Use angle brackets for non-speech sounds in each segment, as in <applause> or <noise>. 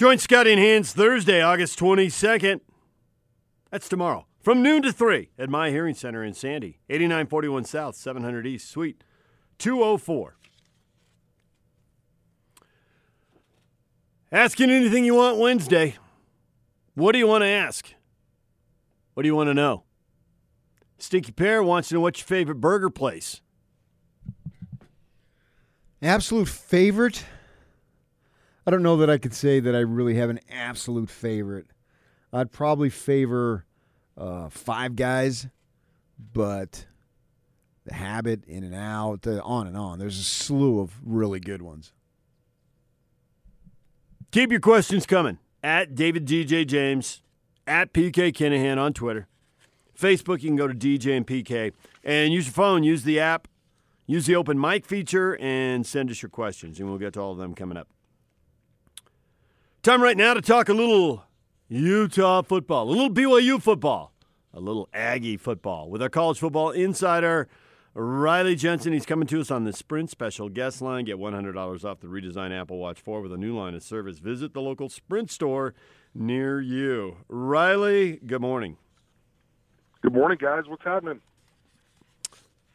Join Scotty and Hans Thursday, August 22nd. That's tomorrow. From noon to 3 at My Hearing Center in Sandy, 8941 South, 700 East, Suite 204. Asking anything you want Wednesday. What do you want to ask? What do you want to know? Stinky Pear wants to know what's your favorite burger place. Absolute favorite? I don't know that I could say that I really have an absolute favorite. I'd probably favor uh, Five Guys, but the Habit, In-N-Out, uh, on and on. There's a slew of really good ones. Keep your questions coming at David DJ James, at PK Kinahan on Twitter. Facebook, you can go to DJ and PK and use your phone, use the app, use the open mic feature, and send us your questions, and we'll get to all of them coming up. Time right now to talk a little Utah football, a little BYU football, a little Aggie football with our college football insider. Riley Jensen, he's coming to us on the Sprint special guest line. Get $100 off the redesigned Apple Watch 4 with a new line of service. Visit the local Sprint store near you. Riley, good morning. Good morning, guys. What's happening?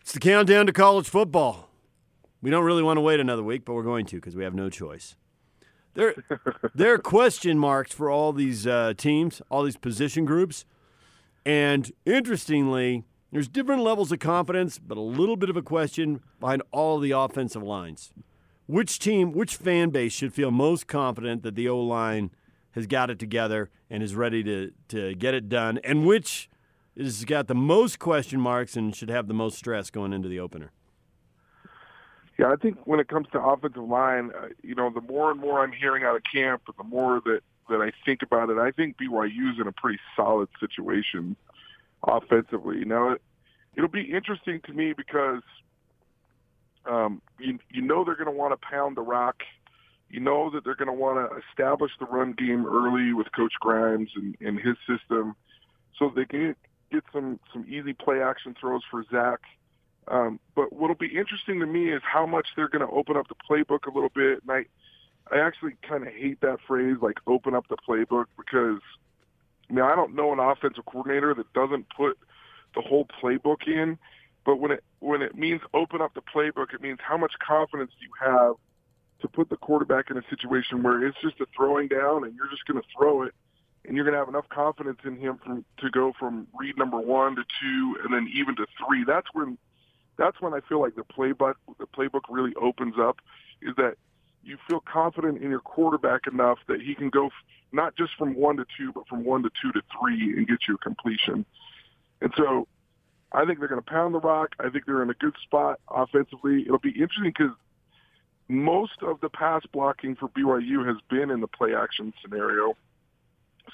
It's the countdown to college football. We don't really want to wait another week, but we're going to because we have no choice. There, <laughs> there are question marks for all these uh, teams, all these position groups. And interestingly, there's different levels of confidence, but a little bit of a question behind all the offensive lines. Which team, which fan base should feel most confident that the O line has got it together and is ready to, to get it done? And which has got the most question marks and should have the most stress going into the opener? Yeah, I think when it comes to offensive line, uh, you know, the more and more I'm hearing out of camp, the more that that I think about it, I think BYU's in a pretty solid situation offensively. Now, it, it'll be interesting to me because um, you you know they're going to want to pound the rock. You know that they're going to want to establish the run game early with Coach Grimes and, and his system, so they can get some some easy play action throws for Zach. Um, but what'll be interesting to me is how much they're going to open up the playbook a little bit. And I, I actually kind of hate that phrase, like open up the playbook, because I mean I don't know an offensive coordinator that doesn't put the whole playbook in. But when it when it means open up the playbook, it means how much confidence do you have to put the quarterback in a situation where it's just a throwing down and you're just going to throw it and you're going to have enough confidence in him from, to go from read number one to two and then even to three. That's when that's when I feel like the playbook the playbook really opens up. Is that you feel confident in your quarterback enough that he can go not just from one to two, but from one to two to three and get you a completion. And so I think they're going to pound the rock. I think they're in a good spot offensively. It'll be interesting because most of the pass blocking for BYU has been in the play action scenario.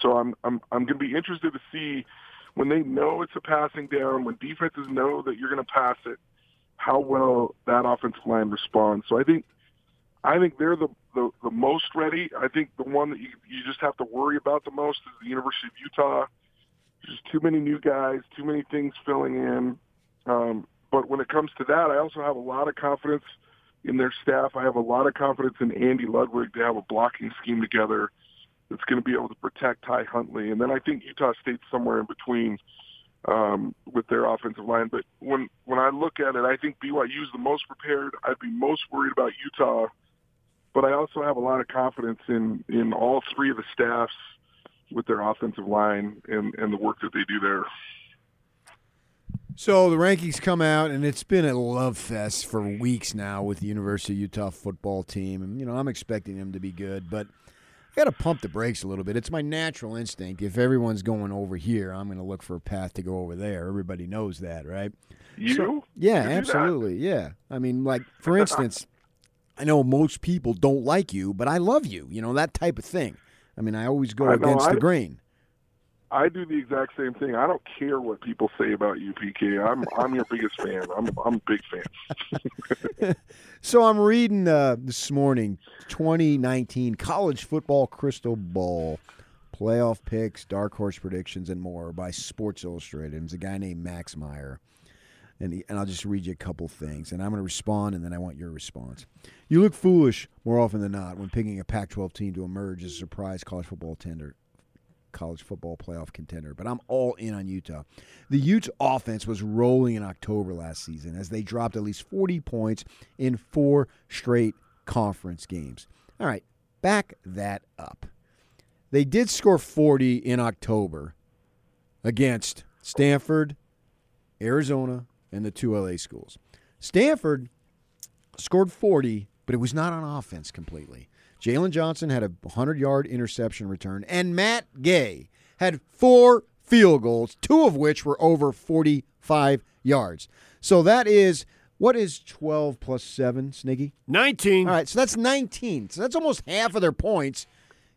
So I'm I'm I'm going to be interested to see when they know it's a passing down, when defenses know that you're going to pass it, how well that offensive line responds. So I think I think they're the, the the most ready. I think the one that you you just have to worry about the most is the University of Utah. There's too many new guys, too many things filling in. Um, but when it comes to that, I also have a lot of confidence in their staff. I have a lot of confidence in Andy Ludwig to have a blocking scheme together that's going to be able to protect Ty Huntley. And then I think Utah State's somewhere in between um, with their offensive line. But when when I look at it, I think BYU is the most prepared. I'd be most worried about Utah, but I also have a lot of confidence in in all three of the staffs with their offensive line and and the work that they do there. So the rankings come out, and it's been a love fest for weeks now with the University of Utah football team. And you know, I'm expecting them to be good, but I got to pump the brakes a little bit. It's my natural instinct. If everyone's going over here, I'm going to look for a path to go over there. Everybody knows that, right? You? So, yeah, You absolutely. Yeah. I mean, like for instance, <laughs> I know most people don't like you, but I love you. You know that type of thing. I mean, I always go I know, against I- the grain. I do the exact same thing. I don't care what people say about you, PK. I'm I'm your biggest fan. I'm I'm a big fan. <laughs> So I'm reading uh, this morning 2019 college football crystal ball playoff picks, dark horse predictions, and more by Sports Illustrated. It's a guy named Max Meyer. and, he, and I'll just read you a couple things, and I'm going to respond, and then I want your response. You look foolish more often than not when picking a Pac-12 team to emerge as a surprise college football tender, college football playoff contender. But I'm all in on Utah. The Utes offense was rolling in October last season as they dropped at least 40 points in four straight conference games. All right, back that up. They did score 40 in October against Stanford, Arizona, and the two LA schools. Stanford scored 40, but it was not on offense completely. Jaylon Johnson had a 100 yard interception return, and Matt Gay had four field goals, two of which were over 45 yards. So that is. What is 12 plus 7, Sniggy? 19. All right, so that's 19. So that's almost half of their points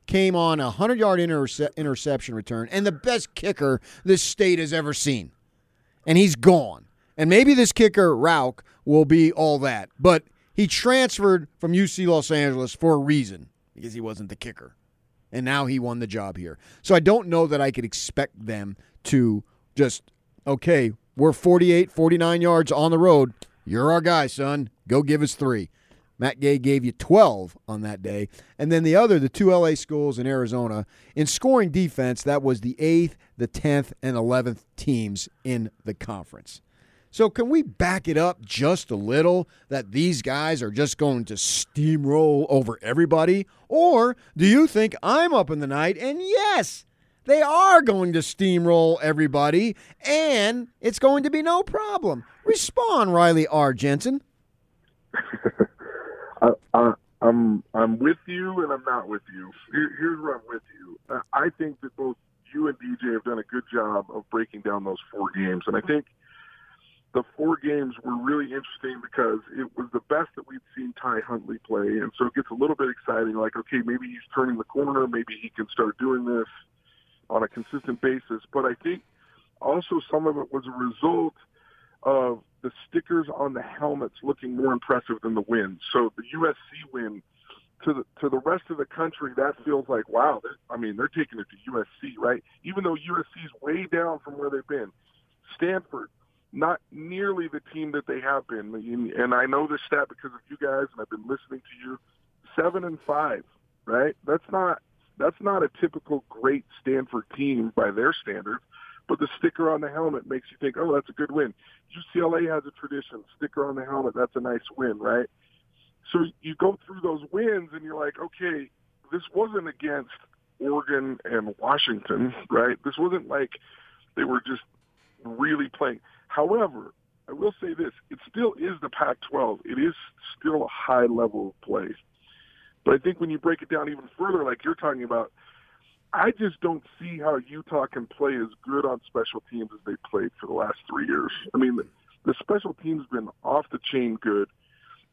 came on a 100 yard interce- interception return and the best kicker this state has ever seen. And he's gone. And maybe this kicker, Rauch, will be all that. But he transferred from UC Los Angeles for a reason because he wasn't the kicker. And now he won the job here. So I don't know that I could expect them to just, okay, we're 48, 49 yards on the road. You're our guy, son. Go give us three. Matt Gay gave you 12 on that day. And then the other, the two LA schools in Arizona, in scoring defense, that was the 8th, the 10th, and 11th teams in the conference. So can we back it up just a little that these guys are just going to steamroll over everybody? Or do you think I'm up in the night and yes, they are going to steamroll everybody and it's going to be no problem? Respond, Riley R. Jensen. <laughs> I, I, I'm I'm with you and I'm not with you. Here, here's where I'm with you. I think that both you and DJ have done a good job of breaking down those four games, and I think the four games were really interesting because it was the best that we'd seen Ty Huntley play, and so it gets a little bit exciting. Like, okay, maybe he's turning the corner, maybe he can start doing this on a consistent basis. But I think also some of it was a result of the stickers on the helmets looking more impressive than the win. So the USC win to the to the rest of the country, that feels like wow. I mean, they're taking it to USC, right? Even though USC's way down from where they've been. Stanford, not nearly the team that they have been. And I know this stat because of you guys, and I've been listening to you. Seven and five, right? That's not that's not a typical great Stanford team by their standards but the sticker on the helmet makes you think, oh, that's a good win. UCLA has a tradition, sticker on the helmet, that's a nice win, right? So you go through those wins and you're like, okay, this wasn't against Oregon and Washington, right? This wasn't like they were just really playing. However, I will say this, it still is the Pac-12. It is still a high level of play. But I think when you break it down even further, like you're talking about, I just don't see how Utah can play as good on special teams as they played for the last three years. I mean, the, special teams been off the chain good.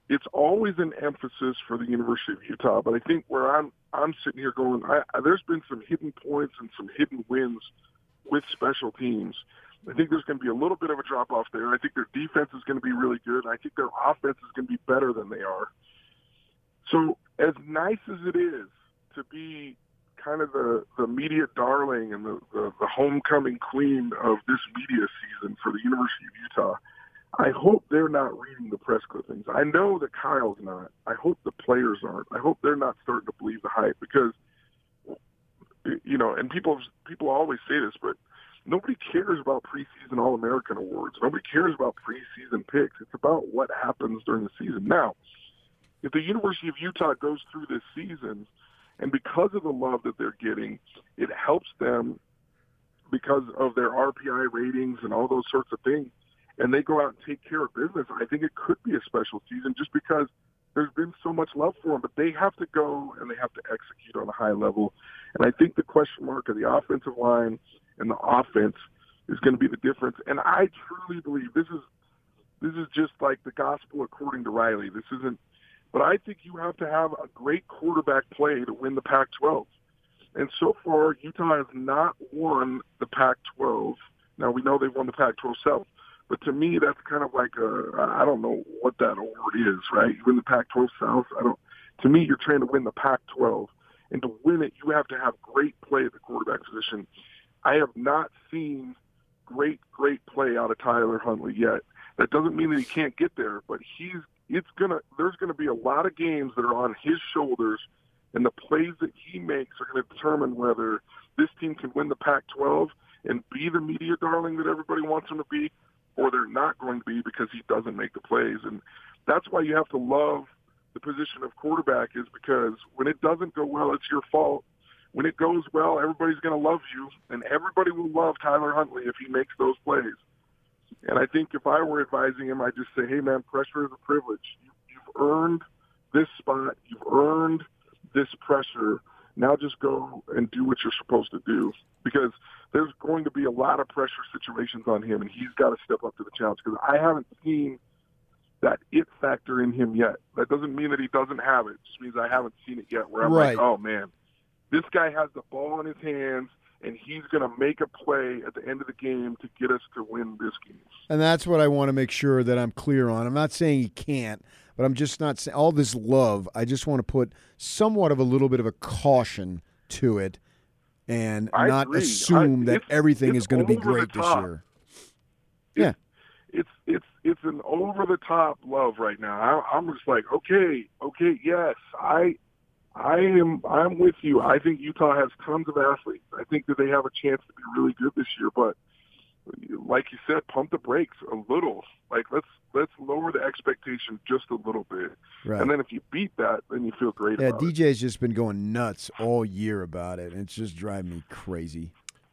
It's always an emphasis for the University of Utah, but I think where I'm I'm sitting here going, I, I, there's been some hidden points and some hidden wins with special teams. I think there's going to be a little bit of a drop off there. I think their defense is going to be really good. I think their offense is going to be better than they are. So as nice as it is to be kind of the, the media darling and the, the, the homecoming queen of this media season for the University of Utah. I hope they're not reading the press clippings. I know that Kyle's not. I hope the players aren't. I hope they're not starting to believe the hype because, you know, and people people always say this, but nobody cares about preseason All American awards. Nobody cares about preseason picks. It's about what happens during the season. Now, if the University of Utah goes through this season and because of the love that they're getting, it helps them because of their RPI ratings and all those sorts of things. And they go out and take care of business. I think it could be a special season just because there's been so much love for them, but they have to go and they have to execute on a high level. And I think the question mark of the offensive line and the offense is going to be the difference. And I truly believe this is this is just like the gospel according to Riley. This isn't but I think you have to have a great quarterback play to win the Pac-12. And so far, Utah has not won the Pac-12. Now we know they've won the Pac-12 South, but to me, that's kind of like a I don't know what that award is, right? You win the Pac-12 South. I don't. To me, you're trying to win the Pac-12, and to win it, you have to have great play at the quarterback position. I have not seen great, great play out of Tyler Huntley yet. That doesn't mean that he can't get there, but he's it's gonna there's gonna be a lot of games that are on his shoulders, and the plays that he makes are gonna determine whether this team can win the Pac-12 and be the media darling that everybody wants him to be, or they're not going to be because he doesn't make the plays. And that's why you have to love the position of quarterback is because when it doesn't go well, it's your fault. When it goes well, everybody's going to love you, and everybody will love Tyler Huntley if he makes those plays. And I think if I were advising him, I'd just say, hey, man, pressure is a privilege. You, you've earned this spot. You've earned this pressure. Now just go and do what you're supposed to do because there's going to be a lot of pressure situations on him, and he's got to step up to the challenge because I haven't seen that it factor in him yet. That doesn't mean that he doesn't have it. it just means I haven't seen it yet where I'm right. like, oh, man, this guy has the ball in his hands and he's going to make a play at the end of the game to get us to win this game. And that's what I want to make sure that I'm clear on. I'm not saying he can't, but I'm just not saying all this love. I just want to put somewhat of a little bit of a caution to it and I not agree. assume I- that it's- everything it's is going to be great this year. It's, it's it's it's an over the top love right now. I, I'm just like, okay, okay, yes, I I am I'm with you. I think Utah has tons of athletes. I think that they have a chance to be really good this year, but like you said, pump the brakes a little. Like let's let's lower the expectation just a little bit. Right. And then if you beat that, then you feel great Yeah, about it. Just been going nuts all year about it, and it's just driving me crazy.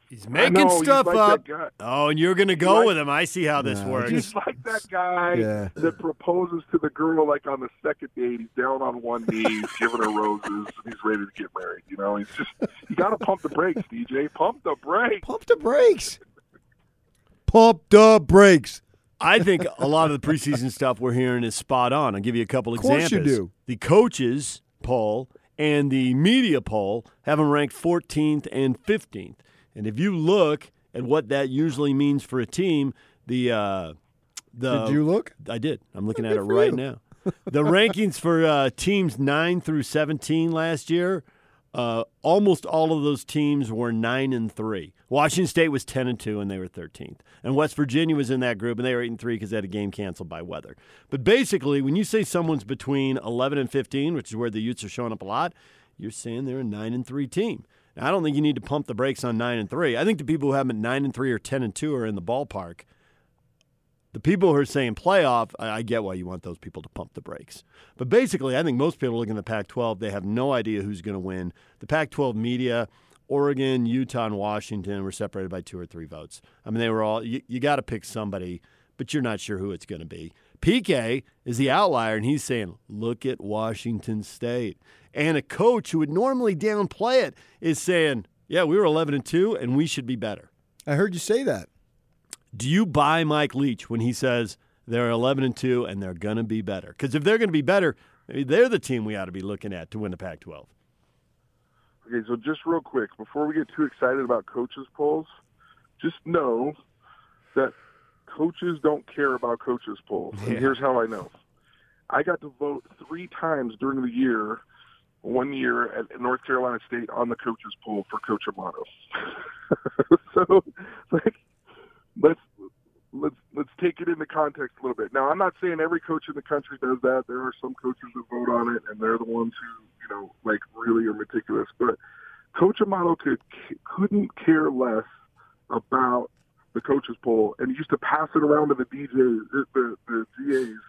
He's making know, he's stuff like up. that guy. Oh, and you're going to go like- with him. I see how this No, works. just- He's like that guy Yeah. that proposes to the girl like on the second date. He's down on one knee, he's giving her roses, and he's ready to get married. You know, he's just you got to pump the brakes, DJ. Pump the brakes. Pump the brakes. Pump the brakes. I think a lot of the preseason stuff we're hearing is spot on. I'll give you a couple Of course examples. you do. The coaches poll and the media poll have them ranked 14th and 15th. And if you look at what that usually means for a team, the uh, the Did you look? I did. I'm looking at it right you. now. The rankings for uh, teams 9 through 17 last year, uh, almost all of those teams were 9 and 3. Washington State was 10 and 2 and they were 13th. And West Virginia was in that group and they were 8 and 3 because they had a game canceled by weather. But basically, when you say someone's between 11 and 15, which is where the Utes are showing up a lot, you're saying they're a 9 and 3 team. Now, I don't think you need to pump the brakes on 9 and 3. I think the people who have them at 9 and 3 or 10 and 2 are in the ballpark. The people who are saying playoff, I I get why you want those people to pump the brakes. But basically, I think most people looking at the Pac 12, they have no idea who's going to win. The Pac 12 media, Oregon, Utah, and Washington were separated by two or three votes. I mean, they were all, you, you got to pick somebody, but you're not sure who it's going to be. PK is the outlier, and he's saying, look at Washington State. And a coach who would normally downplay it is saying, yeah, we were 11 and 2, and we should be better. I heard you say that. Do you buy Mike Leach when he says they're 11 and 2 and they're going to be better? Because if they're going to be better, maybe they're the team we ought to be looking at to win the Pac 12. Okay, so just real quick, before we get too excited about coaches polls, just know that coaches don't care about coaches polls. And here's how I know. I got to vote three times during the year, one year at North Carolina State on the coaches poll for Coach Amato. <laughs> so, like, let's let's let's take it into context a little bit. Now, I'm not saying every coach in the country does that. There are some coaches that vote on it, and they're the ones who, you know, like really are meticulous. But Coach Amato could couldn't care less about the coaches poll, and he used to pass it around to the DJs, the, the, the GAs,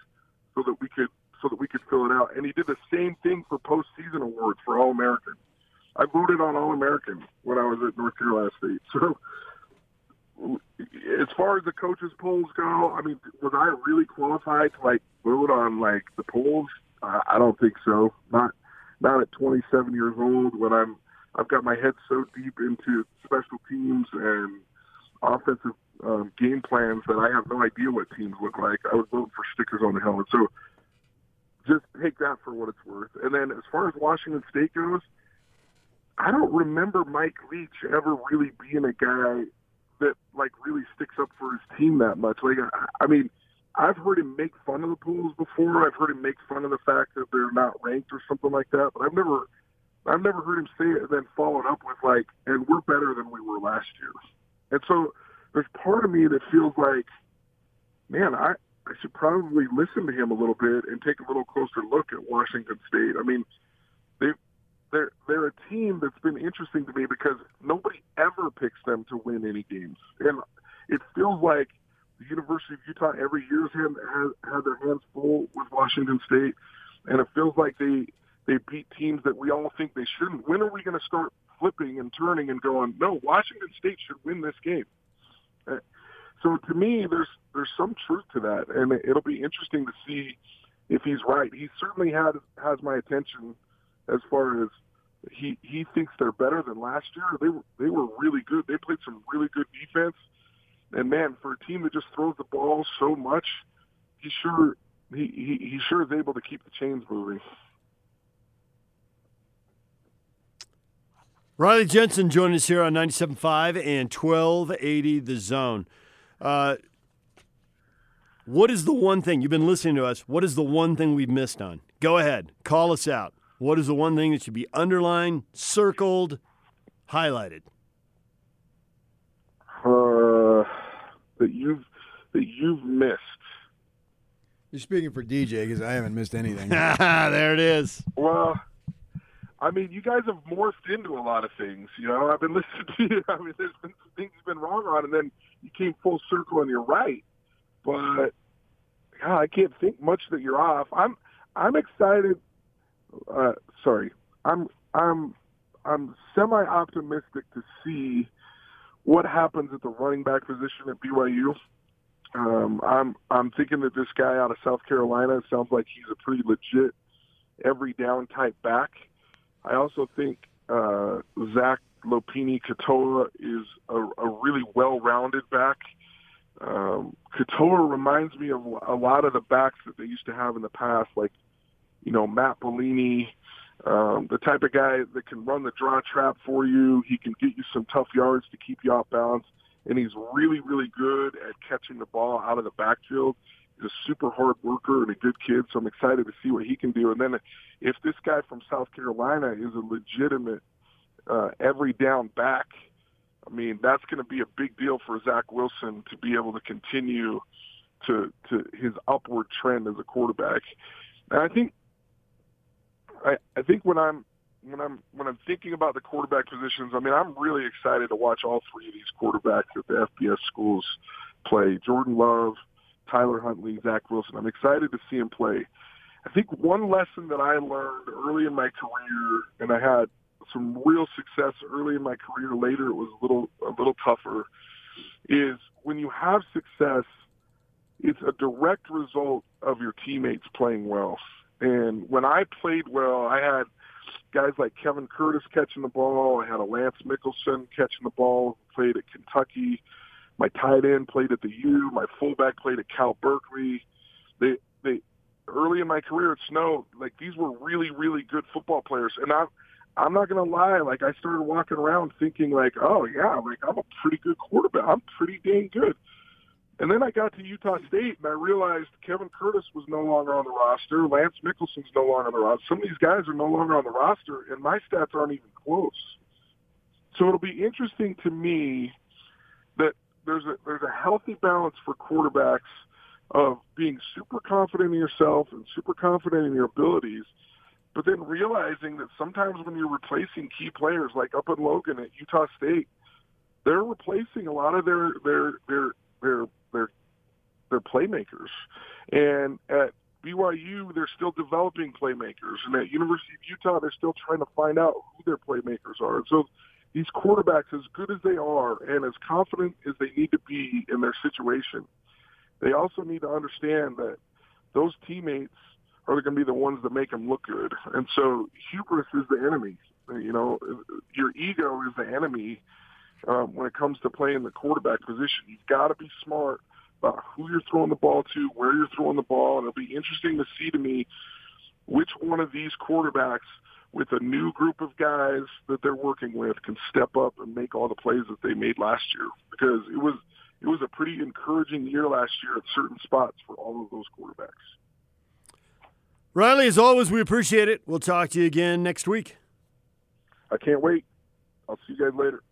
so that we could so that we could fill it out. And he did the same thing for postseason awards for All American. I voted on All American when I was at North Carolina State. <laughs> So as far as the coaches polls go, I mean, was I really qualified to like vote on like the polls? Uh, I don't think so. Not not at 27 years old when I'm I've got my head so deep into special teams and offensive um, game plans that I have no idea what teams look like. I was voting for stickers on the helmet. So just take that for what it's worth. And then as far as Washington State goes, I don't remember Mike Leach ever really being a guy that like really sticks up for his team that much. Like, I, I mean, I've heard him make fun of the Pools before. I've heard him make fun of the fact that they're not ranked or something like that. But I've never, I've never heard him say it and then follow it up with like, "And we're better than we were last year." And so there's part of me that feels like, man, I I should probably listen to him a little bit and take a little closer look at Washington State. I mean, they they're they're a team that's been interesting to me because nobody ever picks them to win any games, and it feels like the University of Utah every year has had, their hands full with Washington State, and it feels like they they beat teams that we all think they shouldn't. When are we going to start flipping and turning and going? No, Washington State should win this game. Uh, so to me, there's there's some truth to that, and it'll be interesting to see if he's right. He certainly had has my attention as far as he he thinks they're better than last year. They were they were really good. They played some really good defense, and man, for a team that just throws the ball so much, he sure he he, he sure is able to keep the chains moving. Riley Jensen joining us here on 97.5 and 1280 The Zone. Uh, what is the one thing you've been listening to us? What is the one thing we've missed on? Go ahead, call us out. What is the one thing that should be underlined, circled, highlighted? Uh, that you've that you've missed. You're speaking for DJ because I haven't missed anything. <laughs> there it is. Well, I mean, you guys have morphed into a lot of things. You know, I've been <laughs> listening to you. I mean, there's been some things you've been wrong on, and then you came full circle and you're right. But God, I can't think much that you're off. I'm I'm excited. Uh, sorry, I'm I'm I'm semi optimistic to see what happens at the running back position at BYU. Um, I'm I'm thinking that this guy out of South Carolina sounds like he's a pretty legit every down type back. I also think uh, Zach Lopini Katoa is a, a really well-rounded back. Um, Katoa reminds me of a lot of the backs that they used to have in the past, like you know Matt Bellini, um, the type of guy that can run the draw trap for you. He can get you some tough yards to keep you off balance, and he's really, really good at catching the ball out of the backfield. He's a super hard worker and a good kid, so I'm excited to see what he can do. And then if this guy from South Carolina is a legitimate uh, every down back, I mean that's going to be a big deal for Zach Wilson to be able to continue to to his upward trend as a quarterback. And I think I, I think when I'm when I'm when I'm thinking about the quarterback positions, I mean I'm really excited to watch all three of these quarterbacks at the FBS schools play. Jordan Love, Tyler Huntley, Zach Wilson. I'm excited to see him play. I think one lesson that I learned early in my career, and I had some real success early in my career. Later, it was a little a little tougher. Is when you have success, it's a direct result of your teammates playing well. And when I played well, I had guys like Kevin Curtis catching the ball. I had a Lance Mickelson catching the ball. Played at Kentucky. My tight end played at the U. My fullback played at Cal Berkeley. They they early in my career at Snow, like these were really really good football players, and I'm I'm not gonna lie. Like I started walking around thinking like, oh yeah, like I'm a pretty good quarterback. I'm pretty dang good. And then I got to Utah State and I realized Kevin Curtis was no longer on the roster. Lance Mickelson's no longer on the roster. Some of these guys are no longer on the roster, and my stats aren't even close. So it'll be interesting to me that there's a there's a healthy balance for quarterbacks of being super confident in yourself and super confident in your abilities, but then realizing that sometimes when you're replacing key players, like up in Logan at Utah State, they're replacing a lot of their their their their their playmakers, and at BYU they're still developing playmakers, and at University of Utah they're still trying to find out who their playmakers are. So these quarterbacks, as good as they are and as confident as they need to be in their situation, they also need to understand that those teammates are going to be the ones that make them look good. And so hubris is the enemy. You know, your ego is the enemy um, when it comes to playing the quarterback position. You've got to be smart about who you're throwing the ball to, where you're throwing the ball, and it'll be interesting to see to me which one of these quarterbacks with a new group of guys that they're working with can step up and make all the plays that they made last year because it was it was a pretty encouraging year last year at certain spots for all of those quarterbacks. Riley, as always, we appreciate it. We'll talk to you again next week. I can't wait. I'll see you guys later.